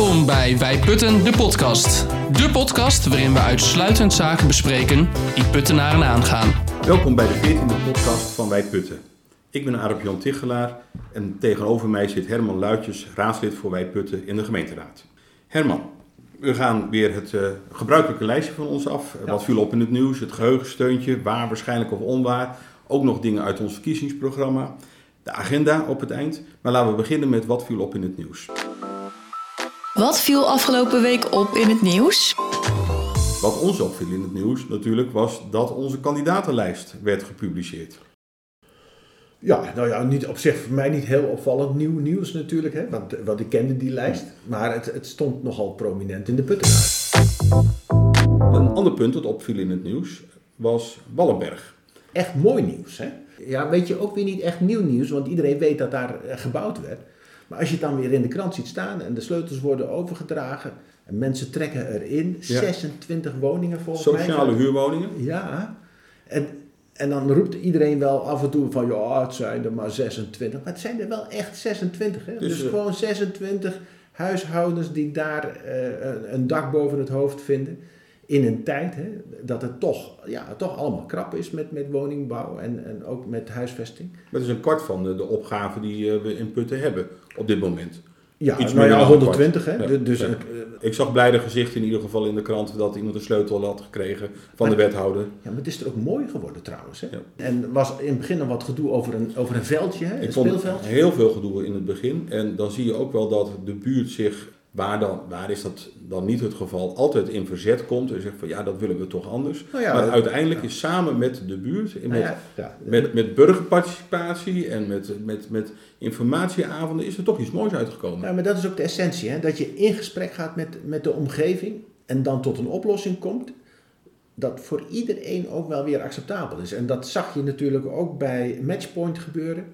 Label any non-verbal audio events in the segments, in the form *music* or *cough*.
Welkom bij Wij Putten, de podcast. De podcast waarin we uitsluitend zaken bespreken die puttenaren aangaan. Welkom bij de 14e podcast van Wij Putten. Ik ben Arep Jan Tichelaar en tegenover mij zit Herman Luitjes, raadslid voor Wij Putten in de gemeenteraad. Herman, we gaan weer het uh, gebruikelijke lijstje van ons af. Wat viel op in het nieuws, het geheugensteuntje, waar waarschijnlijk of onwaar. Ook nog dingen uit ons verkiezingsprogramma. De agenda op het eind. Maar laten we beginnen met wat viel op in het nieuws. Wat viel afgelopen week op in het nieuws? Wat ons opviel in het nieuws natuurlijk was dat onze kandidatenlijst werd gepubliceerd. Ja, nou ja, niet, op zich voor mij niet heel opvallend nieuw nieuws natuurlijk, hè, want, want ik kende die lijst. Maar het, het stond nogal prominent in de puttenaar. Een ander punt dat opviel in het nieuws was Wallenberg. Echt mooi nieuws, hè? Ja, weet je, ook weer niet echt nieuw nieuws, want iedereen weet dat daar eh, gebouwd werd. Maar als je het dan weer in de krant ziet staan en de sleutels worden overgedragen en mensen trekken erin, 26 woningen volgens Sociale mij. Sociale huurwoningen? Ja, en, en dan roept iedereen wel af en toe van ja, het zijn er maar 26. Maar het zijn er wel echt 26. Hè? Dus, dus gewoon 26 huishoudens die daar uh, een dak boven het hoofd vinden in een tijd hè, dat het toch, ja, toch allemaal krap is met, met woningbouw en, en ook met huisvesting. Dat is een kwart van de, de opgave die uh, we in Putten hebben op dit moment. Ja, Iets nou ja, 120 hè. dus, ja. Uh, ik zag blijde gezichten in ieder geval in de krant dat iemand een sleutel had gekregen van maar, de wethouder. Ja, maar het is er ook mooi geworden trouwens. Hè? Ja. En was in het begin nog wat gedoe over een, over een veldje, hè, ik vond speelveld. heel veel gedoe in het begin. En dan zie je ook wel dat de buurt zich Waar, dan, waar is dat dan niet het geval? Altijd in verzet komt en zegt van ja, dat willen we toch anders. Nou ja, maar uiteindelijk is samen met de buurt, met, nou ja, met, met burgerparticipatie en met, met, met informatieavonden, is er toch iets moois uitgekomen. Ja, maar dat is ook de essentie, hè? dat je in gesprek gaat met, met de omgeving en dan tot een oplossing komt. Dat voor iedereen ook wel weer acceptabel is. En dat zag je natuurlijk ook bij Matchpoint gebeuren.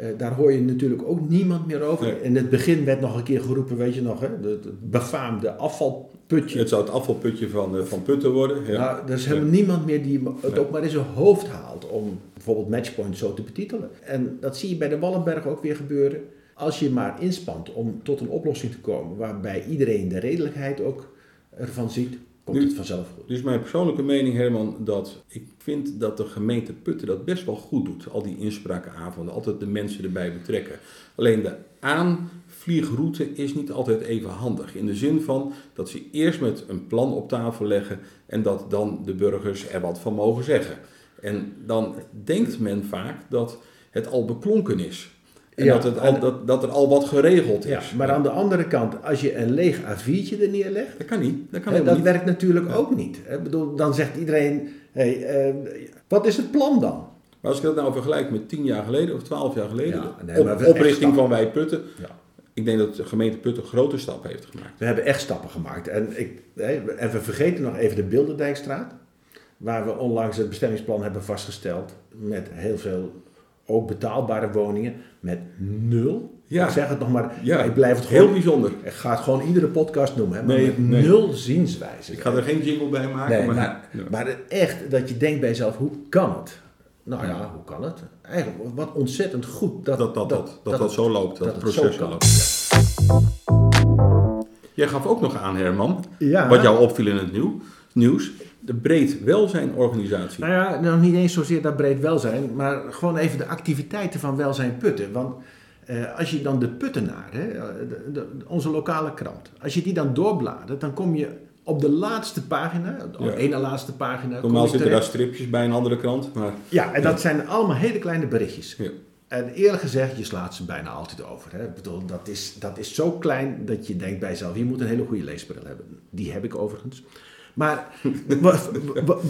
Uh, daar hoor je natuurlijk ook niemand meer over. Nee. In het begin werd nog een keer geroepen, weet je nog, hè, het, befaamde afvalputje. Het zou het afvalputje van, uh, van Putten worden. Ja. Nou, er is helemaal niemand meer die het ook maar in zijn hoofd haalt om bijvoorbeeld Matchpoint zo te betitelen. En dat zie je bij de Wallenberg ook weer gebeuren. Als je maar inspant om tot een oplossing te komen waarbij iedereen de redelijkheid ook ervan ziet, komt nu, het vanzelf goed. Dus mijn persoonlijke mening, Herman, dat ik vind dat de gemeente Putten dat best wel goed doet. Al die inspraakavonden, altijd de mensen erbij betrekken. Alleen de aanvliegroute is niet altijd even handig. In de zin van dat ze eerst met een plan op tafel leggen en dat dan de burgers er wat van mogen zeggen. En dan denkt men vaak dat het al beklonken is. En ja, dat, het al, dat, dat er al wat geregeld is. Ja, maar aan de andere kant, als je een leeg A4'tje er neerlegt... Dat kan niet. Dat, kan hè, dat niet. werkt natuurlijk ja. ook niet. Ik bedoel, dan zegt iedereen, hey, uh, wat is het plan dan? Maar als ik dat nou vergelijk met tien jaar geleden of twaalf jaar geleden... Ja, nee, op, oprichting van Wij Putten... Ik denk dat de gemeente Putten grote stappen heeft gemaakt. We hebben echt stappen gemaakt. En, ik, en we vergeten nog even de Bilderdijkstraat... waar we onlangs het bestemmingsplan hebben vastgesteld... met heel veel ook betaalbare woningen met nul. Ja. Ik zeg het nog maar, ja. ik blijf het gewoon... Heel bijzonder. Ik ga het gewoon iedere podcast noemen, hè, maar nee, met nee. nul zienswijze. Ik ga er geen jingle bij maken. Nee, maar, maar, ja. maar, echt dat je denkt bij jezelf, hoe kan het? Nou ja, hoe kan het? Eigenlijk, wat ontzettend goed dat dat, dat, dat, dat, dat, dat zo loopt, dat, dat het proces zo loopt. Jij gaf ook nog aan, Herman, ja. wat jou opviel in het nieuws de breed welzijnorganisatie. Nou ja, nog niet eens zozeer dat breed welzijn, maar gewoon even de activiteiten van welzijn putten. Want uh, als je dan de puttenaar, hè, de, de, onze lokale krant, als je die dan doorbladert, dan kom je op de laatste pagina, de ja. ene laatste pagina. Normaal zitten daar stripjes bij een andere krant. Maar, ja, en dat zijn allemaal hele kleine berichtjes. Ja. En eerlijk gezegd, je slaat ze bijna altijd over. Hè? Ik bedoel, dat is, dat is zo klein dat je denkt bij jezelf, je moet een hele goede leesbril hebben. Die heb ik overigens. Maar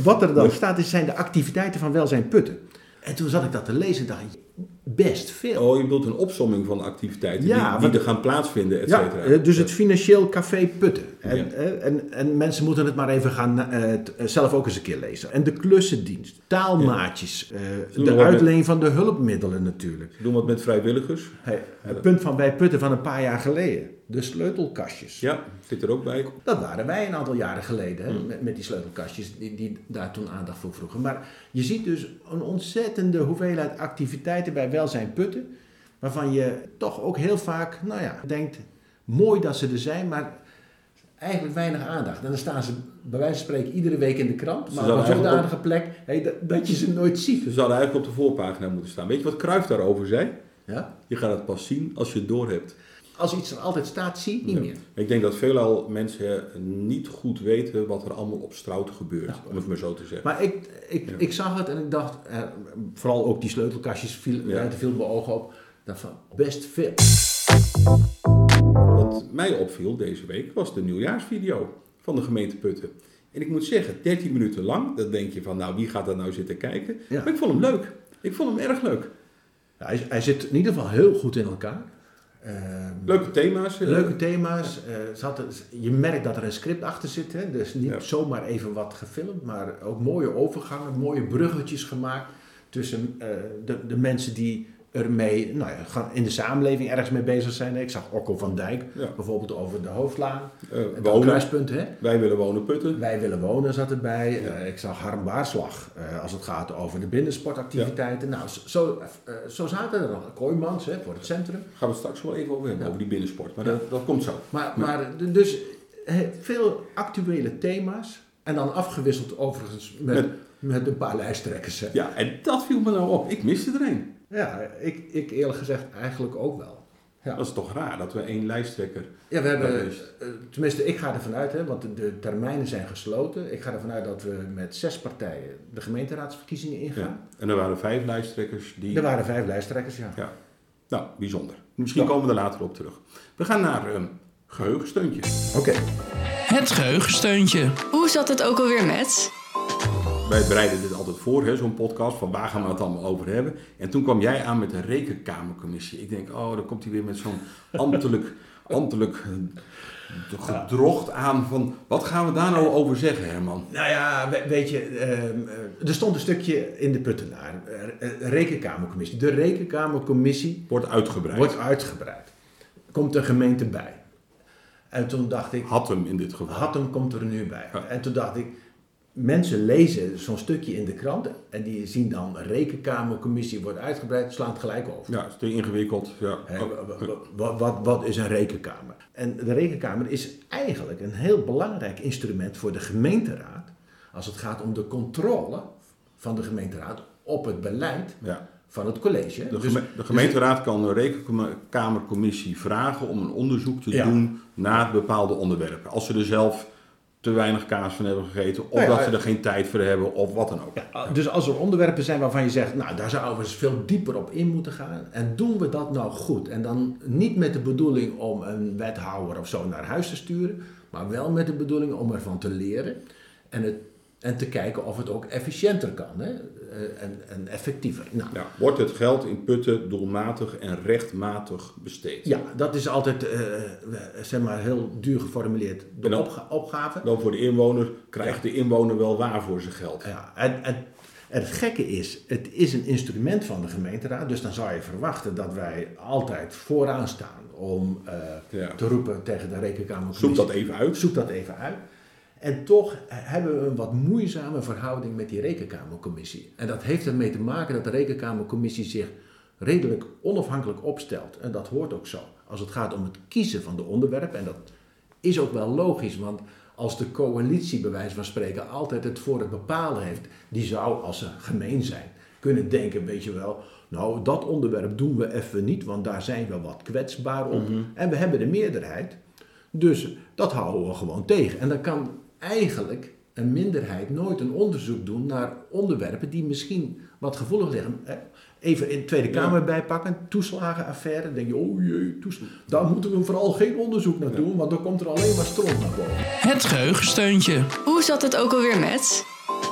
wat er dan staat, is, zijn de activiteiten van welzijn putten. En toen zat ik dat te lezen en dacht ik, best veel. Oh, je bedoelt een opsomming van activiteiten ja, die, die er gaan plaatsvinden, et ja, cetera. dus het financieel café putten. En, Ja. en, en mensen moeten het maar even gaan eh, eh, zelf ook eens een keer lezen. En de klussendienst, taalmaatjes, eh, de met- uitleen van de hulpmiddelen natuurlijk. Doen wat met vrijwilligers. Hey, het punt van wij putten van een paar jaar geleden, de sleutelkastjes. Ja, zit er ook bij. Dat waren wij een aantal jaren geleden, Hmm. met, met die sleutelkastjes die, die daar toen aandacht voor vroegen. Maar je ziet dus een ontzettende hoeveelheid activiteiten bij welzijn putten, waarvan je toch ook heel vaak, nou ja, denkt, mooi dat ze er zijn, maar eigenlijk weinig aandacht. En dan staan ze bij wijze van spreken iedere week in de krant, maar op een zodanige plek hey, dat, dat, je ze nooit ziet. Ze zouden eigenlijk op de voorpagina moeten staan. Weet je wat Cruijff daarover zei? Ja? Je gaat het pas zien als je het door hebt. Als iets er altijd staat, zie je het niet meer. Ik denk dat veelal mensen niet goed weten wat er allemaal op Strout gebeurt, om het maar zo te zeggen. Maar ik, ik, ik zag het en ik dacht, eh, vooral ook die sleutelkastjes viel, ja. viel mijn ogen op, dat van best veel. Wat mij opviel deze week was de nieuwjaarsvideo van de gemeente Putten. En ik moet zeggen, 13 minuten lang, dan denk je van nou wie gaat er nou zitten kijken. Maar ik vond hem leuk. Ik vond hem erg leuk. Ja, hij, hij zit in ieder geval heel goed in elkaar. Uh, leuke thema's. Leuke thema's. Uh, je merkt dat er een script achter zit. Hè? Dus niet ja. zomaar even wat gefilmd, maar ook mooie overgangen, mooie bruggetjes gemaakt tussen uh, de, de mensen die ermee nou ja, in de samenleving ergens mee bezig zijn. Ik zag Okko van Dijk ja. bijvoorbeeld over de hoofdlaan. Uh, wonen. kruispunt. Hè? Wij willen wonen putten. Wij willen wonen zat erbij. Ja. Uh, ik zag Harm Baarslag uh, als het gaat over de binnensportactiviteiten. Nou, zo, zo zaten er nog. Kooimans hè, voor het centrum. Gaan we het straks wel even over hebben, over die binnensport. Maar dat, dat komt zo. Maar, maar dus veel actuele thema's. En dan afgewisseld overigens met, met, met een paar lijsttrekkers. Hè. Ja, en dat viel me nou op. Ik miste er een. Ja, ik, ik eerlijk gezegd eigenlijk ook wel. Ja. Dat is toch raar dat we één lijsttrekker. Ja, we hebben. Tenminste, ik ga ervan uit, hè, want de, de, termijnen zijn gesloten. Ik ga ervan uit dat we met zes partijen de gemeenteraadsverkiezingen ingaan. Ja. En er waren vijf lijsttrekkers die. Er waren vijf lijsttrekkers, ja. ja. Nou, bijzonder. Misschien komen we er later op terug. We gaan naar een geheugensteuntje. Oké. Okay. Het geheugensteuntje. Hoe zat het ook alweer met? Wij bereiden dit altijd voor, zo'n podcast, van waar gaan we het allemaal over hebben. En toen kwam jij aan met de rekenkamercommissie. Ik denk, oh, dan komt hij weer met zo'n ambtelijk, *laughs* ambtelijk gedrocht aan van, wat gaan we daar nou over zeggen, Herman? Nou ja, weet je, uh, er stond een stukje in de Puttenaar, uh, rekenkamercommissie. De rekenkamercommissie wordt uitgebreid. Wordt uitgebreid. Komt de gemeente bij. En toen dacht ik... Had hem in dit geval. Had hem komt er nu bij. Ja. En toen dacht ik, mensen lezen zo'n stukje in de krant en die zien dan rekenkamercommissie wordt uitgebreid, slaan het gelijk over. Ja, het is te ingewikkeld. Ja. wat, wat, wat, is een rekenkamer? En de rekenkamer is eigenlijk een heel belangrijk instrument voor de gemeenteraad als het gaat om de controle van de gemeenteraad op het beleid ja. van het college. De, geme de gemeenteraad dus, kan de rekenkamercommissie vragen om een onderzoek te ja. doen naar bepaalde onderwerpen. Als ze er zelf te weinig kaas van hebben gegeten, of dat ze er geen tijd voor hebben, of wat dan ook. Ja, dus als er onderwerpen zijn waarvan je zegt, nou daar zouden we eens veel dieper op in moeten gaan, en doen we dat nou goed? En dan niet met de bedoeling om een wethouder of zo naar huis te sturen, maar wel met de bedoeling om ervan te leren en het en te kijken of het ook efficiënter kan hè? Eh, en, en effectiever. Nou, ja, wordt het geld in putten doelmatig en rechtmatig besteed? Ja, dat is altijd uh, zeg maar heel duur geformuleerd. De dan, opga opgave. Dan voor de inwoner krijgt de inwoner wel waar voor zijn geld. Ja, en, en, en het gekke is, het is een instrument van de gemeenteraad. Dus dan zou je verwachten dat wij altijd vooraan staan om uh, ja. te roepen tegen de rekenkamer. Zoek dat even uit. Zoek dat even uit. En toch hebben we een wat moeizame verhouding met die rekenkamercommissie. En dat heeft ermee te maken dat de rekenkamercommissie zich redelijk onafhankelijk opstelt. En dat hoort ook zo. Als het gaat om het kiezen van de onderwerpen. En dat is ook wel logisch, want als de coalitie, bij wijze van spreken, altijd het voor het bepalen heeft, die zou, als ze gemeen zijn, kunnen denken, weet je wel, nou, dat onderwerp doen we even niet, want daar zijn we wat kwetsbaar op. Mm -hmm. En we hebben de meerderheid. Dus dat houden we gewoon tegen. En dan kan eigenlijk een minderheid nooit een onderzoek doen naar onderwerpen die misschien wat gevoelig liggen. Even in de Tweede Kamer ja. bijpakken, toeslagenaffaire. Dan denk je, oh jee, toeslagen. Daar moeten we vooral geen onderzoek naar doen, want dan komt er alleen maar stront naar boven. Het geheugensteuntje. Hoe zat het ook alweer met?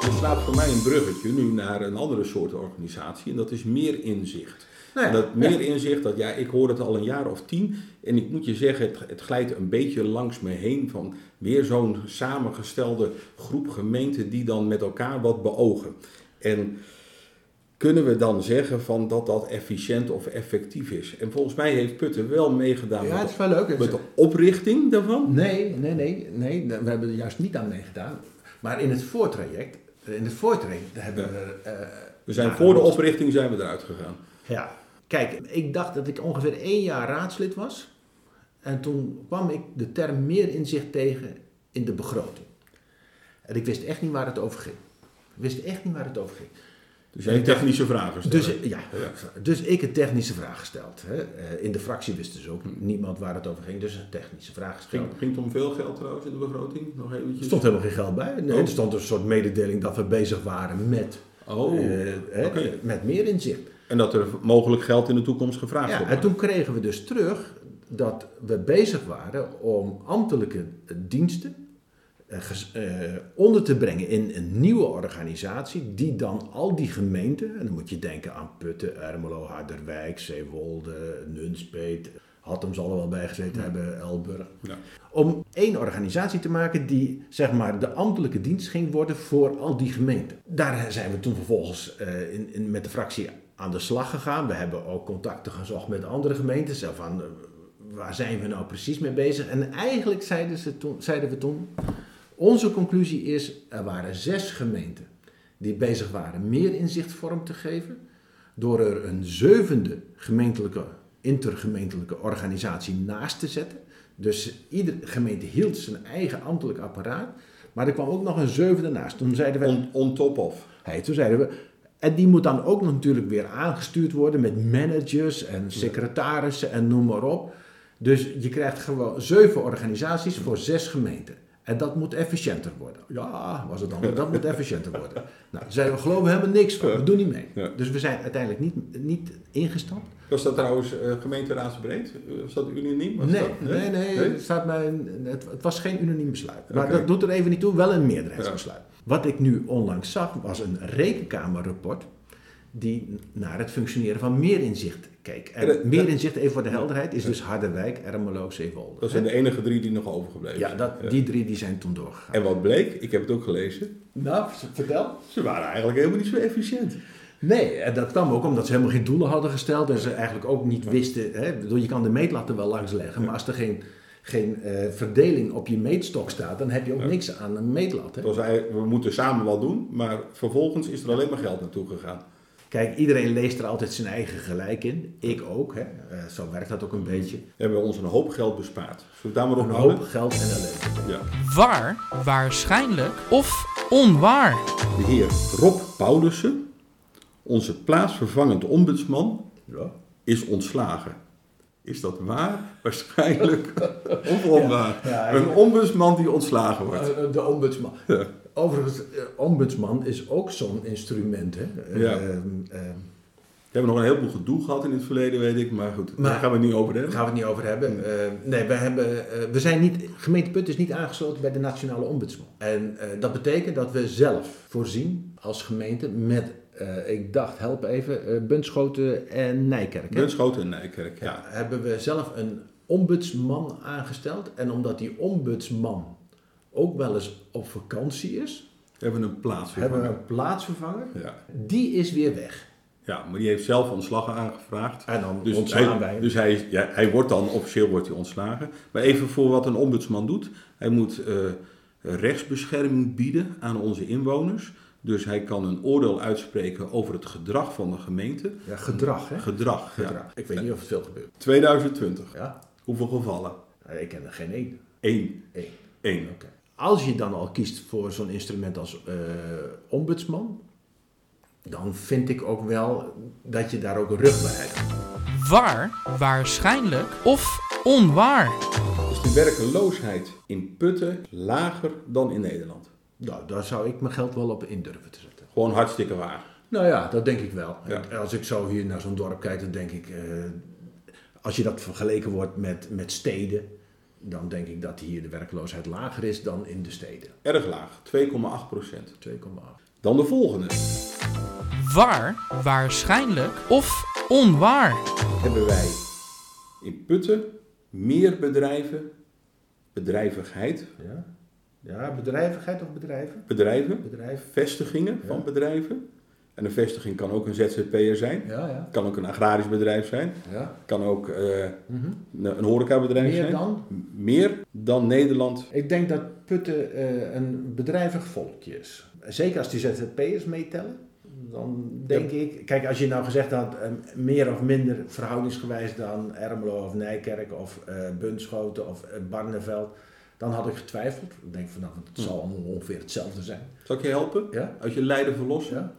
Er slaat voor mij een bruggetje nu naar een andere soort organisatie en dat is meer inzicht. Nou dat meer inzicht, dat ja, ik hoor het al een jaar of tien. En ik moet je zeggen, het, het glijdt een beetje langs me heen van weer zo'n samengestelde groep gemeenten die dan met elkaar wat beogen. En kunnen we dan zeggen van dat dat efficiënt of effectief is? En volgens mij heeft Putten wel meegedaan ja, met, het is wel leuk. met de oprichting daarvan. Nee, nee, nee, nee, we hebben er juist niet aan meegedaan. Maar in het voortraject, in het voortraject hebben we... Uh, we zijn voor de oprichting zijn we eruit gegaan. Ja, kijk, ik dacht dat ik ongeveer één jaar raadslid was. En toen kwam ik de term meer inzicht tegen in de begroting. En ik wist echt niet waar het over ging. Ik wist echt niet waar het over ging. Dus jij technische vragen stellen. Dus, ja, dus ik een technische vraag gesteld. Hè. Eh, in de fractie wisten ze ook niemand waar het over ging, dus een technische vraag gesteld. Ging, ging het om veel geld trouwens in de begroting? Nog eventjes? Er stond helemaal geen geld bij. Nee, Oh. er stond een soort mededeling dat we bezig waren met, Oh, eh, hè, oké. met meer inzicht. En dat er mogelijk geld in de toekomst gevraagd Ja, wordt. en toen kregen we dus terug dat we bezig waren om ambtelijke diensten eh, eh, onder te brengen in een nieuwe organisatie die dan al die gemeenten, en dan moet je denken aan Putten, Ermelo, Harderwijk, Zeewolde, Nunspeet, Hattem zal er wel bij gezeten hebben, Elburg. Ja. Om één organisatie te maken die zeg maar de ambtelijke dienst ging worden voor al die gemeenten. Daar zijn we toen vervolgens eh, in, in, met de fractie aan de slag gegaan. We hebben ook contacten gezocht met andere gemeenten. Zo van, eh, waar zijn we nou precies mee bezig? En eigenlijk zeiden, ze toen, zeiden we toen, onze conclusie is, er waren zes gemeenten die bezig waren meer inzicht vorm te geven. Door er een zevende gemeentelijke, intergemeentelijke organisatie naast te zetten. Dus iedere gemeente hield zijn eigen ambtelijk apparaat. Maar er kwam ook nog een zevende naast. Toen zeiden we, On, on top of. Hey, toen zeiden we, en die moet dan ook natuurlijk weer aangestuurd worden met managers en secretarissen en noem maar op. Dus je krijgt gewoon zeven organisaties voor zes gemeenten. En dat moet efficiënter worden. Ja, was het dan. Dat moet *laughs* efficiënter worden. Nou, zeiden we, geloven we helemaal niks van. We doen niet mee. Ja. Dus we zijn uiteindelijk niet, niet ingestapt. Was dat trouwens eh, gemeenteraadsbreed? Eh, Was dat unaniem? Was Nee, dat? nee, nee, Het, staat mij, het, het was geen unaniem besluit. Maar dat doet er even niet toe, wel een meerderheidsbesluit. Wat ik nu onlangs zag, was een rekenkamerrapport die naar het functioneren van meerinzicht keek. En En dat- meerinzicht, even voor de helderheid, is dus Harderwijk, Ermelo, Zeewolde. Dat zijn de enige drie die nog overgebleven Ja, zijn. dat, die drie die zijn toen doorgegaan. En wat bleek, ik heb het ook gelezen, Nou, vertel. ze waren eigenlijk helemaal niet zo efficiënt. Nee, en dat kwam ook omdat ze helemaal geen doelen hadden gesteld en ze eigenlijk ook niet wisten. Hè, je kan de meetlatten wel langs leggen, maar als er geen, geen eh, verdeling op je meetstok staat, dan heb je ook niks aan een meetlat. Hè? Was eigenlijk, we moeten samen wat doen, maar vervolgens is er alleen maar geld naartoe gegaan. Kijk, iedereen leest er altijd zijn eigen gelijk in. Ik ook, hè. Eh, zo werkt dat ook een beetje. We hebben ons een hoop geld bespaard. Zullen we daar maar op Een houden? hoop geld en ellende. Ja. Waar, waarschijnlijk of onwaar. De heer Rob Paulussen, onze plaatsvervangend ombudsman, Ja. is ontslagen. Is dat waar? Waarschijnlijk. *laughs* of onwaar? Ja, ja, een ombudsman die ontslagen wordt. Eh, de ombudsman. Ja. Overigens, eh, ombudsman is ook zo'n instrument, hè. Eh, Ja. We hebben nog een heleboel gedoe gehad in het verleden, weet ik. Maar goed, Maar- daar gaan we het niet over Daar hebben. gaan we het niet over hebben. Eh, nee, we, hebben, eh, we zijn niet, gemeente Putten is niet aangesloten bij de nationale ombudsman. En eh, dat betekent dat we zelf voorzien als gemeente met, eh, ik dacht, help even, eh Bunschoten en Nijkerk. hè? Bunschoten en Nijkerk, ja. Ja, hebben we zelf een ombudsman aangesteld. En omdat die ombudsman ook wel eens op vakantie is, We hebben een plaats hebben we een plaatsvervanger. Ja. Die is weer weg. ja, maar die heeft zelf ontslag aangevraagd. En dan Dus, ontslaan hij, wij. dus hij, ja, hij wordt dan, officieel wordt hij ontslagen. Maar even voor wat een ombudsman doet. Hij moet eh, rechtsbescherming bieden aan onze inwoners. Dus hij kan een oordeel uitspreken over het gedrag van de gemeente. ja, gedrag, hè? Gedrag, ja. Gedrag. Ik weet niet of het veel gebeurt. 2020. Ja? Hoeveel gevallen? Ik ken er geen één. Eén. Eén. Eén. Oké. Als je dan al kiest voor zo'n instrument als eh, ombudsman, dan vind ik ook wel dat je daar ook een rug bij hebt. Waar, waarschijnlijk of onwaar. Is de werkeloosheid in Putten lager dan in Nederland? Nou, daar zou ik mijn geld wel op in durven te zetten. Gewoon hartstikke waar. Nou ja, dat denk ik wel. Ja. Als ik zo hier naar zo'n dorp kijk, dan denk ik, eh, als je dat vergeleken wordt met, met steden, dan denk ik dat hier de werkloosheid lager is dan in de steden. Erg laag, 2,8 procent. 2,8. Dan de volgende. Waar, waarschijnlijk of onwaar. Hebben wij in Putten meer bedrijven, bedrijvigheid, Ja? Ja, bedrijvigheid of bedrijven? bedrijven, Bedrijf. vestigingen van bedrijven. En een vestiging kan ook een ZZP'er zijn. Ja, ja. Kan ook een agrarisch bedrijf zijn. ja. Kan ook eh, Mhm. een een horecabedrijf Meer zijn. dan? Meer dan Nederland. Ik denk dat Putten eh, een bedrijvig volkje is. Zeker als die ZZP'ers meetellen, dan denk ik, kijk, als je nou gezegd had eh, meer of minder verhoudingsgewijs dan Ermelo of Nijkerk of Bunschoten of Barneveld, dan had ik getwijfeld. Ik denk van nou, het hm. zal ongeveer hetzelfde zijn. Zal ik je helpen? Ja? Als je lijden verlossen? Ja?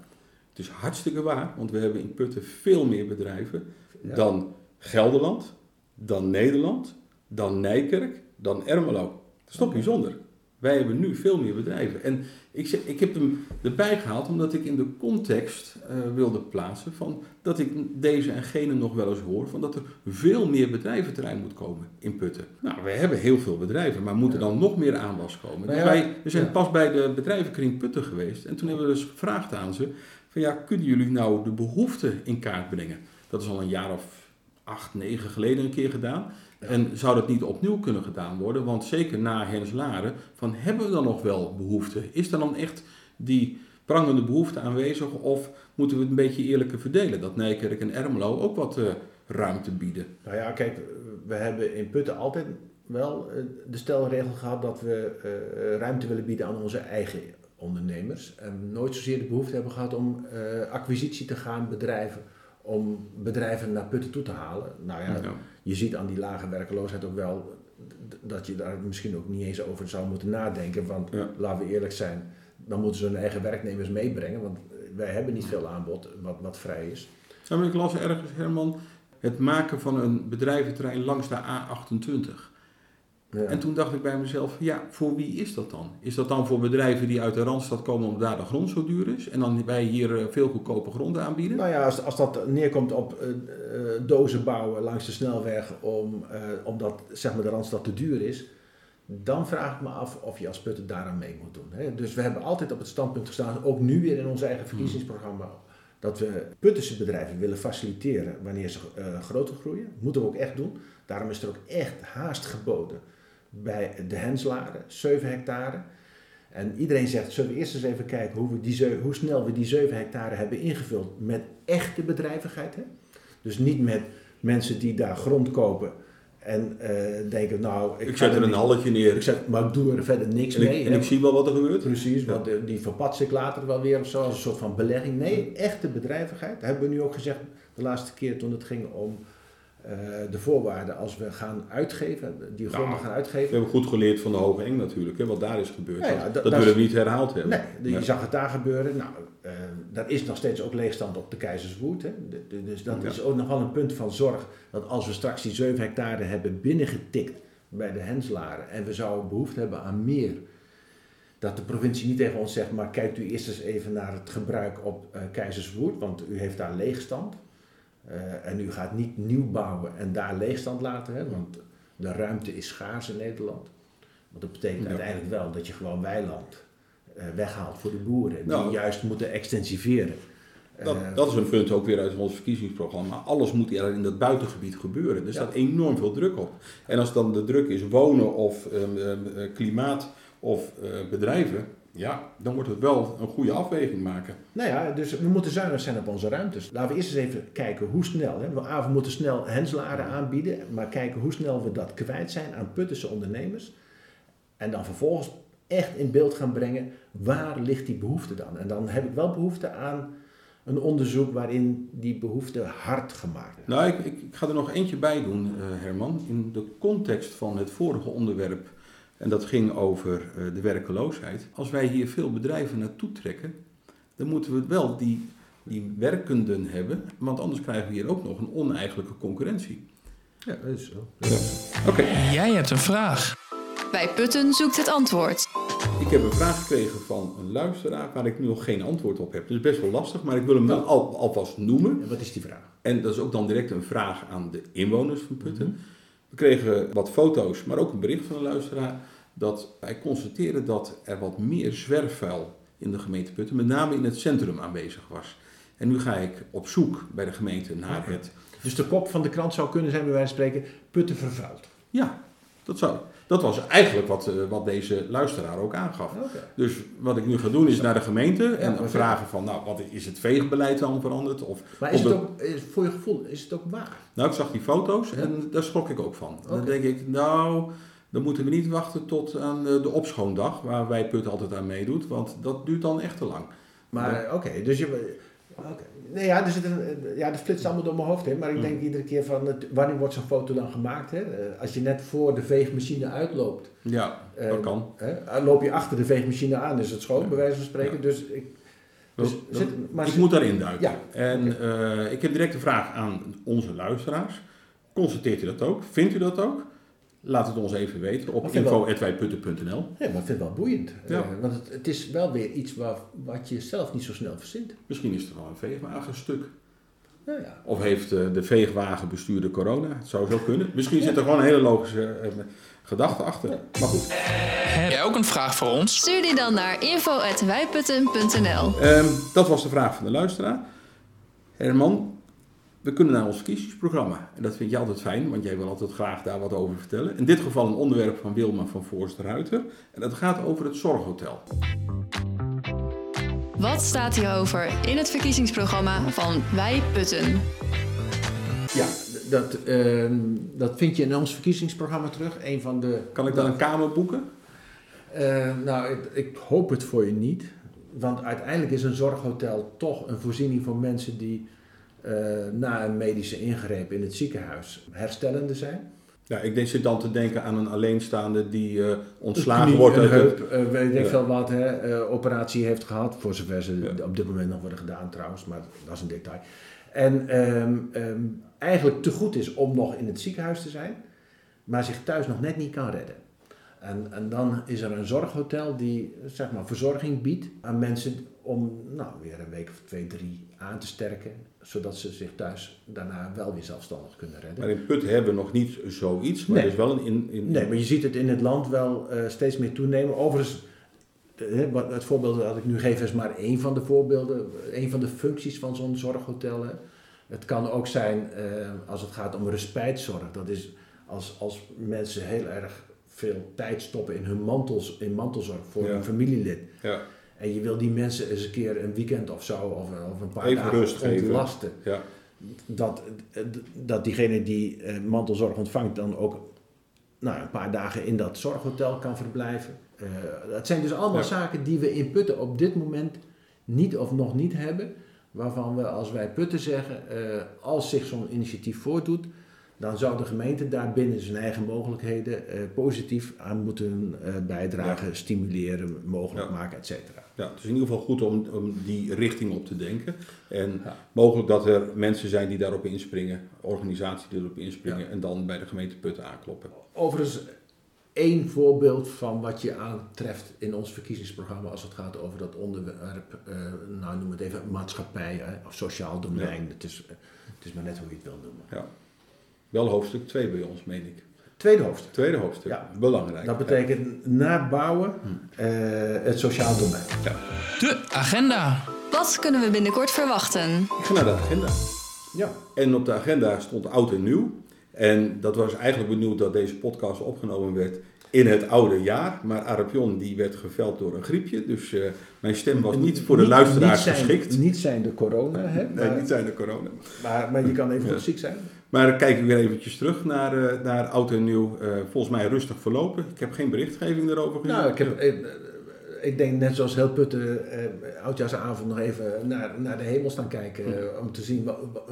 Het is hartstikke waar, want we hebben in Putten veel meer bedrijven dan Gelderland, dan Nederland, dan Nijkerk, dan Ermelo. Dat is toch bijzonder. Wij hebben nu veel meer bedrijven. En ik, zeg, ik heb hem erbij gehaald omdat ik in de context uh, wilde plaatsen van dat ik deze en gene nog wel eens hoor van dat er veel meer bedrijventerrein moet komen in Putten. Nou, we hebben heel veel bedrijven, maar moeten dan nog meer aanwas komen. Dus wij, we zijn pas bij de bedrijvenkring Putten geweest en toen hebben we dus gevraagd aan ze van ja, kunnen jullie nou de behoeften in kaart brengen? Dat is al een jaar of acht, negen geleden een keer gedaan. En zou dat niet opnieuw kunnen gedaan worden? Want zeker na Hens Laren, van hebben we dan nog wel behoefte? Is er dan echt die prangende behoefte aanwezig? Of moeten we het een beetje eerlijker verdelen? Dat Nijkerk en Ermelo ook wat uh, ruimte bieden. Nou ja, kijk, we hebben in Putten altijd wel uh, de stelregel gehad dat we uh, ruimte willen bieden aan onze eigen ondernemers. En nooit zozeer de behoefte hebben gehad om acquisitie te gaan bedrijven om bedrijven naar Putten toe te halen. Nou ja, je ziet aan die lage werkeloosheid ook wel dat je daar misschien ook niet eens over zou moeten nadenken. Want laten we eerlijk zijn, dan moeten ze hun eigen werknemers meebrengen. Want wij hebben niet veel aanbod wat, wat vrij is. Nou, ik las ergens, Herman, het maken van een bedrijventerrein langs de A28. En toen dacht ik bij mezelf, ja, voor wie is dat dan? Is dat dan voor bedrijven die uit de Randstad komen omdat daar de grond zo duur is? En dan wij hier eh, veel goedkope gronden aanbieden? Nou ja, als, als dat neerkomt op uh, dozen bouwen langs de snelweg om, uh, omdat zeg maar, de Randstad te duur is, dan vraag ik me af of je als Putten daaraan mee moet doen. Hè? Dus we hebben altijd op het standpunt gestaan, ook nu weer in ons eigen verkiezingsprogramma, dat we Puttense bedrijven willen faciliteren wanneer ze groter groeien. Moeten we ook echt doen. Daarom is er ook echt haast geboden bij de Henslaren, 7 hectare. En iedereen zegt, zullen we eerst eens even kijken hoe, we die, hoe snel we die 7 hectare hebben ingevuld met echte bedrijvigheid. Hè? Dus niet met mensen die daar grond kopen en uh, denken, nou... Ik, ik zet er een halletje neer. Ik zet, maar ik doe er verder niks en mee. Ik, en ik zie wel wat er gebeurt. Precies, want die verpats ik later wel weer of zo, als een soort van belegging. Nee, echte bedrijvigheid. Dat hebben we nu ook gezegd de laatste keer toen het ging om uh, de voorwaarden als we gaan uitgeven, die gronden nou, gaan uitgeven. We hebben goed geleerd van de Hoge Eng natuurlijk, hè, wat daar is gebeurd. Ja, ja, dat, dat willen we niet herhaald hebben. Nee, je zag het daar gebeuren. Nou, uh, daar is nog steeds ook leegstand op de Keizerswoerd. Hè. dus dat is ook nog wel een punt van zorg dat als we straks die 7 hectare hebben binnengetikt bij de Henslaren en we zouden behoefte hebben aan meer, dat de provincie niet tegen ons zegt, maar kijkt u eerst eens even naar het gebruik op uh, Keizerswoerd, want u heeft daar leegstand. Uh, en u gaat niet nieuw bouwen en daar leegstand laten, hè, want de ruimte is schaars in Nederland. Want dat betekent uiteindelijk wel dat je gewoon weiland uh, weghaalt voor de boeren, die nou, juist moeten extensiveren. Dat, uh, dat, is een punt ook weer uit ons verkiezingsprogramma. Alles moet er in dat buitengebied gebeuren. Er staat enorm veel druk op. En als dan de druk is wonen of um, um, klimaat of bedrijven, ja, dan wordt het wel een goede afweging maken. Nou ja, dus we moeten zuinig zijn op onze ruimtes. Laten we eerst eens even kijken hoe snel. Hè. We, we moeten snel henslaren aanbieden, maar kijken hoe snel we dat kwijt zijn aan Puttense ondernemers. En dan vervolgens echt in beeld gaan brengen waar ligt die behoefte dan. En dan heb ik wel behoefte aan een onderzoek waarin die behoefte hard gemaakt wordt. Nou, ik, ik, ik, ga er nog eentje bij doen, uh, Herman. In de context van het vorige onderwerp en dat ging over uh, de werkeloosheid. Als wij hier veel bedrijven naartoe trekken, dan moeten we wel die, die werkenden hebben, want anders krijgen we hier ook nog een oneigenlijke concurrentie. Ja, dat is zo. Ja. Oké. Okay. Jij hebt een vraag. Bij Putten zoekt het antwoord. Ik heb een vraag gekregen van een luisteraar waar ik nu nog geen antwoord op heb. Dat is best wel lastig, maar ik wil hem wel al, alvast noemen. En wat is die vraag? En dat is ook dan direct een vraag aan de inwoners van Putten. Mm -hmm. We kregen wat foto's, maar ook een bericht van een luisteraar dat wij constateren dat er wat meer zwerfvuil in de gemeente Putten, met name in het centrum aanwezig was. En nu ga ik op zoek bij de gemeente naar het. Dus de kop van de krant zou kunnen zijn, bij wijze van spreken, Putten vervuild. Ja, dat zou. Dat was eigenlijk wat, uh, wat deze luisteraar ook aangaf. Okay. Dus wat ik nu ga doen is naar de gemeente ja, en vragen van, nou, wat is het veegbeleid dan veranderd? Of, maar is het ook, is, voor je gevoel, is het ook waar? Nou, ik zag die foto's en daar schrok ik ook van. Okay. Dan denk ik, nou, dan moeten we niet wachten tot aan de opschoondag, waar wij Put altijd aan meedoet, want dat duurt dan echt te lang. Maar oké, okay, dus je, Oké. Nee, ja, er zit een, ja, dat flitst allemaal door mijn hoofd heen. Maar ik Mm. denk iedere keer van, het, wanneer wordt zo'n foto dan gemaakt? Hè? Eh, Als je net voor de veegmachine uitloopt, Ja, dat Eh, kan. hè? loop je achter de veegmachine aan, is het schoon, Ja. bij wijze van spreken. Ja. Dus ik, dus Dat- dat- zit, maar ik zit- moet daarin duiken. Ja, En eh, ik heb direct een vraag aan onze luisteraars. Constateert u dat ook? Vindt u dat ook? Laat het ons even weten op info.wijputten.nl. Ja, maar ik vind het wel boeiend. Ja. Eh, want het, het is wel weer iets waar, wat je zelf niet zo snel verzint. Misschien is er wel een veegwagenstuk. Nou ja. Of heeft eh, de veegwagenbestuurder corona? Het zou zo kunnen. Misschien zit er gewoon een hele logische eh, gedachte achter. Maar goed. Heb jij ook een vraag voor ons? Stuur die dan naar info.wijputten.nl Ehm, dat was de vraag van de luisteraar. Herman, we kunnen naar ons verkiezingsprogramma. En dat vind je altijd fijn, want jij wil altijd graag daar wat over vertellen. In dit geval een onderwerp van Wilma van Voorster-Ruiter. En dat gaat over het zorghotel. Wat staat hierover in het verkiezingsprogramma van Wij Putten? Ja, dat, ehm, dat vind je in ons verkiezingsprogramma terug. Een van de, Kan ik dan een kamer boeken? Eh, nou, ik, ik hoop het voor je niet. Want uiteindelijk is een zorghotel toch een voorziening voor mensen die na een medische ingreep in het ziekenhuis herstellende zijn. Ja, ik denk, zit dan te denken aan een alleenstaande die eh, ontslagen Knie, wordt een heup, eh, weet ik Ja. veel wat, hè, eh, operatie heeft gehad. Voor zover ze Ja. op dit moment nog worden gedaan trouwens, maar dat is een detail. En ehm, ehm, eigenlijk te goed is om nog in het ziekenhuis te zijn, maar zich thuis nog net niet kan redden. En, en dan is er een zorghotel die zeg maar, verzorging biedt aan mensen om nou, weer een week of twee, drie aan te sterken, zodat ze zich thuis daarna wel weer zelfstandig kunnen redden. Maar in Put hebben we nog niet zoiets, maar Nee. er is wel een... In, in, Nee, maar je ziet het in het land wel eh, steeds meer toenemen. Overigens, de- wat- het voorbeeld dat ik nu geef is maar één van de voorbeelden, één van de functies van zo'n zorghotel. hè. Het kan ook zijn eh, als het gaat om respijtzorg. Dat is als, als mensen heel erg veel tijd stoppen in hun mantels, in mantelzorg voor Ja. een familielid. Ja, En je wil die mensen eens een keer een weekend of zo, of, of een paar Even dagen rust geven. ontlasten ja. dat, dat diegene die eh, mantelzorg ontvangt dan ook nou, een paar dagen in dat zorghotel kan verblijven. Eh, dat zijn dus allemaal Ja. zaken die we in Putten op dit moment niet of nog niet hebben. Waarvan we als wij Putten zeggen, eh, als zich zo'n initiatief voordoet, dan zou de gemeente daar binnen zijn eigen mogelijkheden eh, positief aan moeten eh, bijdragen, stimuleren, mogelijk Ja. maken, et cetera. Ja, het is in ieder geval goed om, om die richting op te denken. En Ja. mogelijk dat er mensen zijn die daarop inspringen, organisaties die erop inspringen en dan bij de gemeente Putten aankloppen. Overigens, één voorbeeld van wat je aantreft in ons verkiezingsprogramma als het gaat over dat onderwerp, eh, nou noem het even maatschappij hè, of sociaal domein. Het, is, het is maar net hoe je het wil noemen. Ja. Wel hoofdstuk 2 bij ons, meen ik. Tweede hoofdstuk. Tweede hoofdstuk, Ja. belangrijk. Dat betekent na bouwen eh, het sociaal domein. De agenda. Wat kunnen we binnenkort verwachten? Ik ga naar de agenda. Ja. En op de agenda stond oud en nieuw. En dat was eigenlijk benieuwd dat deze podcast opgenomen werd in het oude jaar. Maar Arapion die werd geveld door een griepje. Dus eh, mijn stem was niet voor de Niet- luisteraars niet zijn, geschikt. Niet zijn de corona, hè, Nee, maar, niet zijn de corona. maar, maar je kan even Ja. goed ziek zijn. Maar dan kijk ik weer eventjes terug naar, eh, naar oud en nieuw. Eh, volgens mij rustig verlopen. Ik heb geen berichtgeving daarover gezien. Nou, ik, heb, ik denk net zoals heel Putten, eh, oudjaarsavond nog even naar, naar de hemel staan kijken. eh, om te zien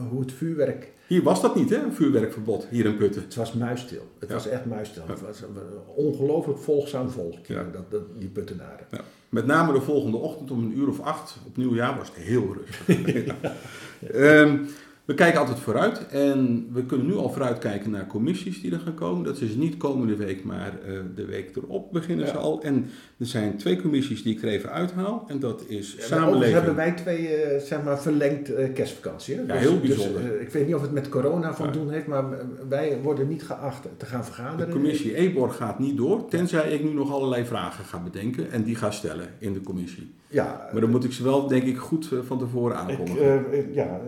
hoe het vuurwerk Hier was dat niet, hè? Een vuurwerkverbod hier in Putten. Het was muisstil. Het Ja. was echt muisstil. Ja. Het was een ongelooflijk volgzaam volk, Ja. dat, dat, die puttenaren. Ja. Met name de volgende ochtend om een uur of acht op nieuwjaar was het heel rustig. *laughs* Ehm, we kijken altijd vooruit en we kunnen nu al vooruitkijken naar commissies die er gaan komen. Dat is niet komende week, maar eh, de week erop beginnen ze al. En er zijn twee commissies die ik er even uithaal. En dat is Overigens samenleving. hebben wij twee, eh, zeg maar, verlengd eh, kerstvakantie. Hè? Ja, heel bijzonder. Dus, eh, ik weet niet of het met corona van Ja. doen heeft, maar wij worden niet geacht te gaan De vergaderen. commissie Eborg gaat niet door, tenzij ik nu nog allerlei vragen ga bedenken en die ga stellen in de commissie. Ja, Maar dan moet ik ze wel, denk ik, goed van tevoren aankondigen. ik- ja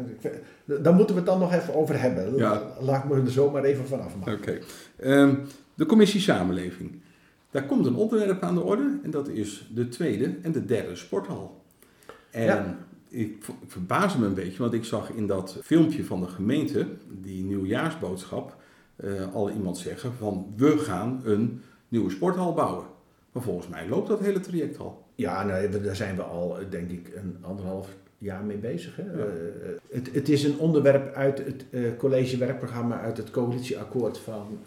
dan moeten we het dan nog even over hebben. Ja. Laat me er zomaar even vanaf maken. Oké. Ehm, de commissie Samenleving. Daar komt een onderwerp aan de orde en dat is de tweede en de derde sporthal. En Ja. ik, v- ik verbaasde me een beetje, want ik zag in dat filmpje van de gemeente, die nieuwjaarsboodschap, eh, al iemand zeggen van we gaan een nieuwe sporthal bouwen. Maar volgens mij loopt dat hele traject al. Ja, we- daar zijn we al, eh, denk ik, een anderhalf, jaar mee bezig. Hè? Eh, het, het, is een onderwerp uit het uh, college-werkprogramma uit het coalitieakkoord van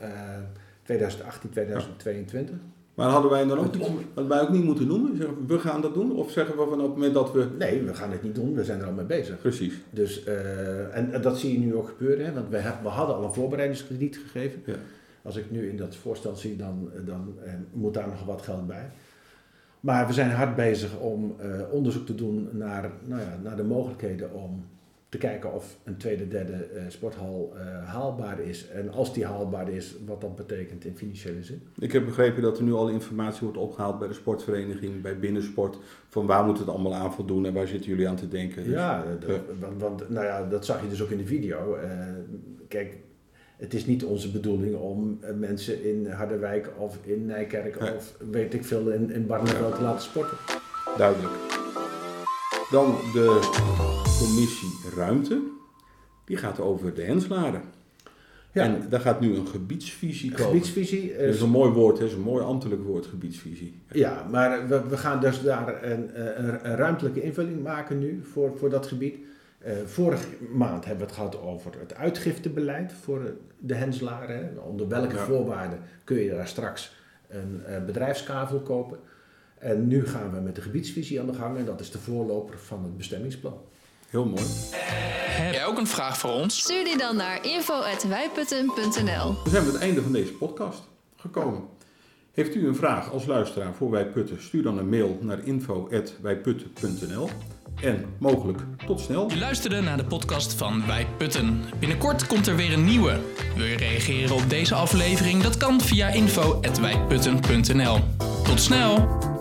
2018, 2022. Maar hadden wij dan ook, hadden wij ook niet moeten noemen? Zeggen we gaan dat doen? Of zeggen we van op het moment dat we... Nee, we gaan het niet doen. We zijn er al mee bezig. Precies. Dus, uh, en, dat zie je nu ook gebeuren. Hè? Want we, we hadden al een voorbereidingskrediet gegeven. Ja. Als ik nu in dat voorstel zie, dan, dan uh, moet daar nog wat geld bij. Maar we zijn hard bezig om uh, onderzoek te doen naar, nou ja, naar de mogelijkheden om te kijken of een tweede, derde uh, sporthal uh, haalbaar is. En als die haalbaar is, wat dat betekent in financiële zin. Ik heb begrepen dat er nu al informatie wordt opgehaald bij de sportvereniging, bij binnensport. Van waar moet het allemaal aan voldoen en waar zitten jullie aan te denken? Dus, ja, dat, uh, want, want, nou ja, dat zag je dus ook in de video. kijk, het is niet onze bedoeling om mensen in Harderwijk of in Nijkerk ja. of weet ik veel in, in Barneveld ja. te laten sporten. Duidelijk. Dan de commissie Ruimte. Die gaat over de Henslaren. Ja. En daar gaat nu een gebiedsvisie komen. Gebiedsvisie. Dat is een mooi woord, dat is een mooi ambtelijk woord, gebiedsvisie. Ja, maar we, we gaan dus daar een, een, een, ruimtelijke invulling maken nu voor, voor dat gebied. Uh, vorige maand hebben we het gehad over het uitgiftebeleid voor de Henslaren. Onder welke ja. voorwaarden kun je daar straks een uh, bedrijfskavel kopen. En nu gaan we met de gebiedsvisie aan de gang en dat is de voorloper van het bestemmingsplan. Heel mooi. Heb jij ook een vraag voor ons? Stuur die dan naar info.wijputten.nl We zijn aan het einde van deze podcast gekomen. Heeft u een vraag als luisteraar voor Wij Putten? Stuur dan een mail naar info.wijputten.nl en mogelijk tot snel. Je luisterde naar de podcast van Wij Putten. Binnenkort komt er weer een nieuwe. Wil je reageren op deze aflevering? Dat kan via info.wijputten.nl. Tot snel!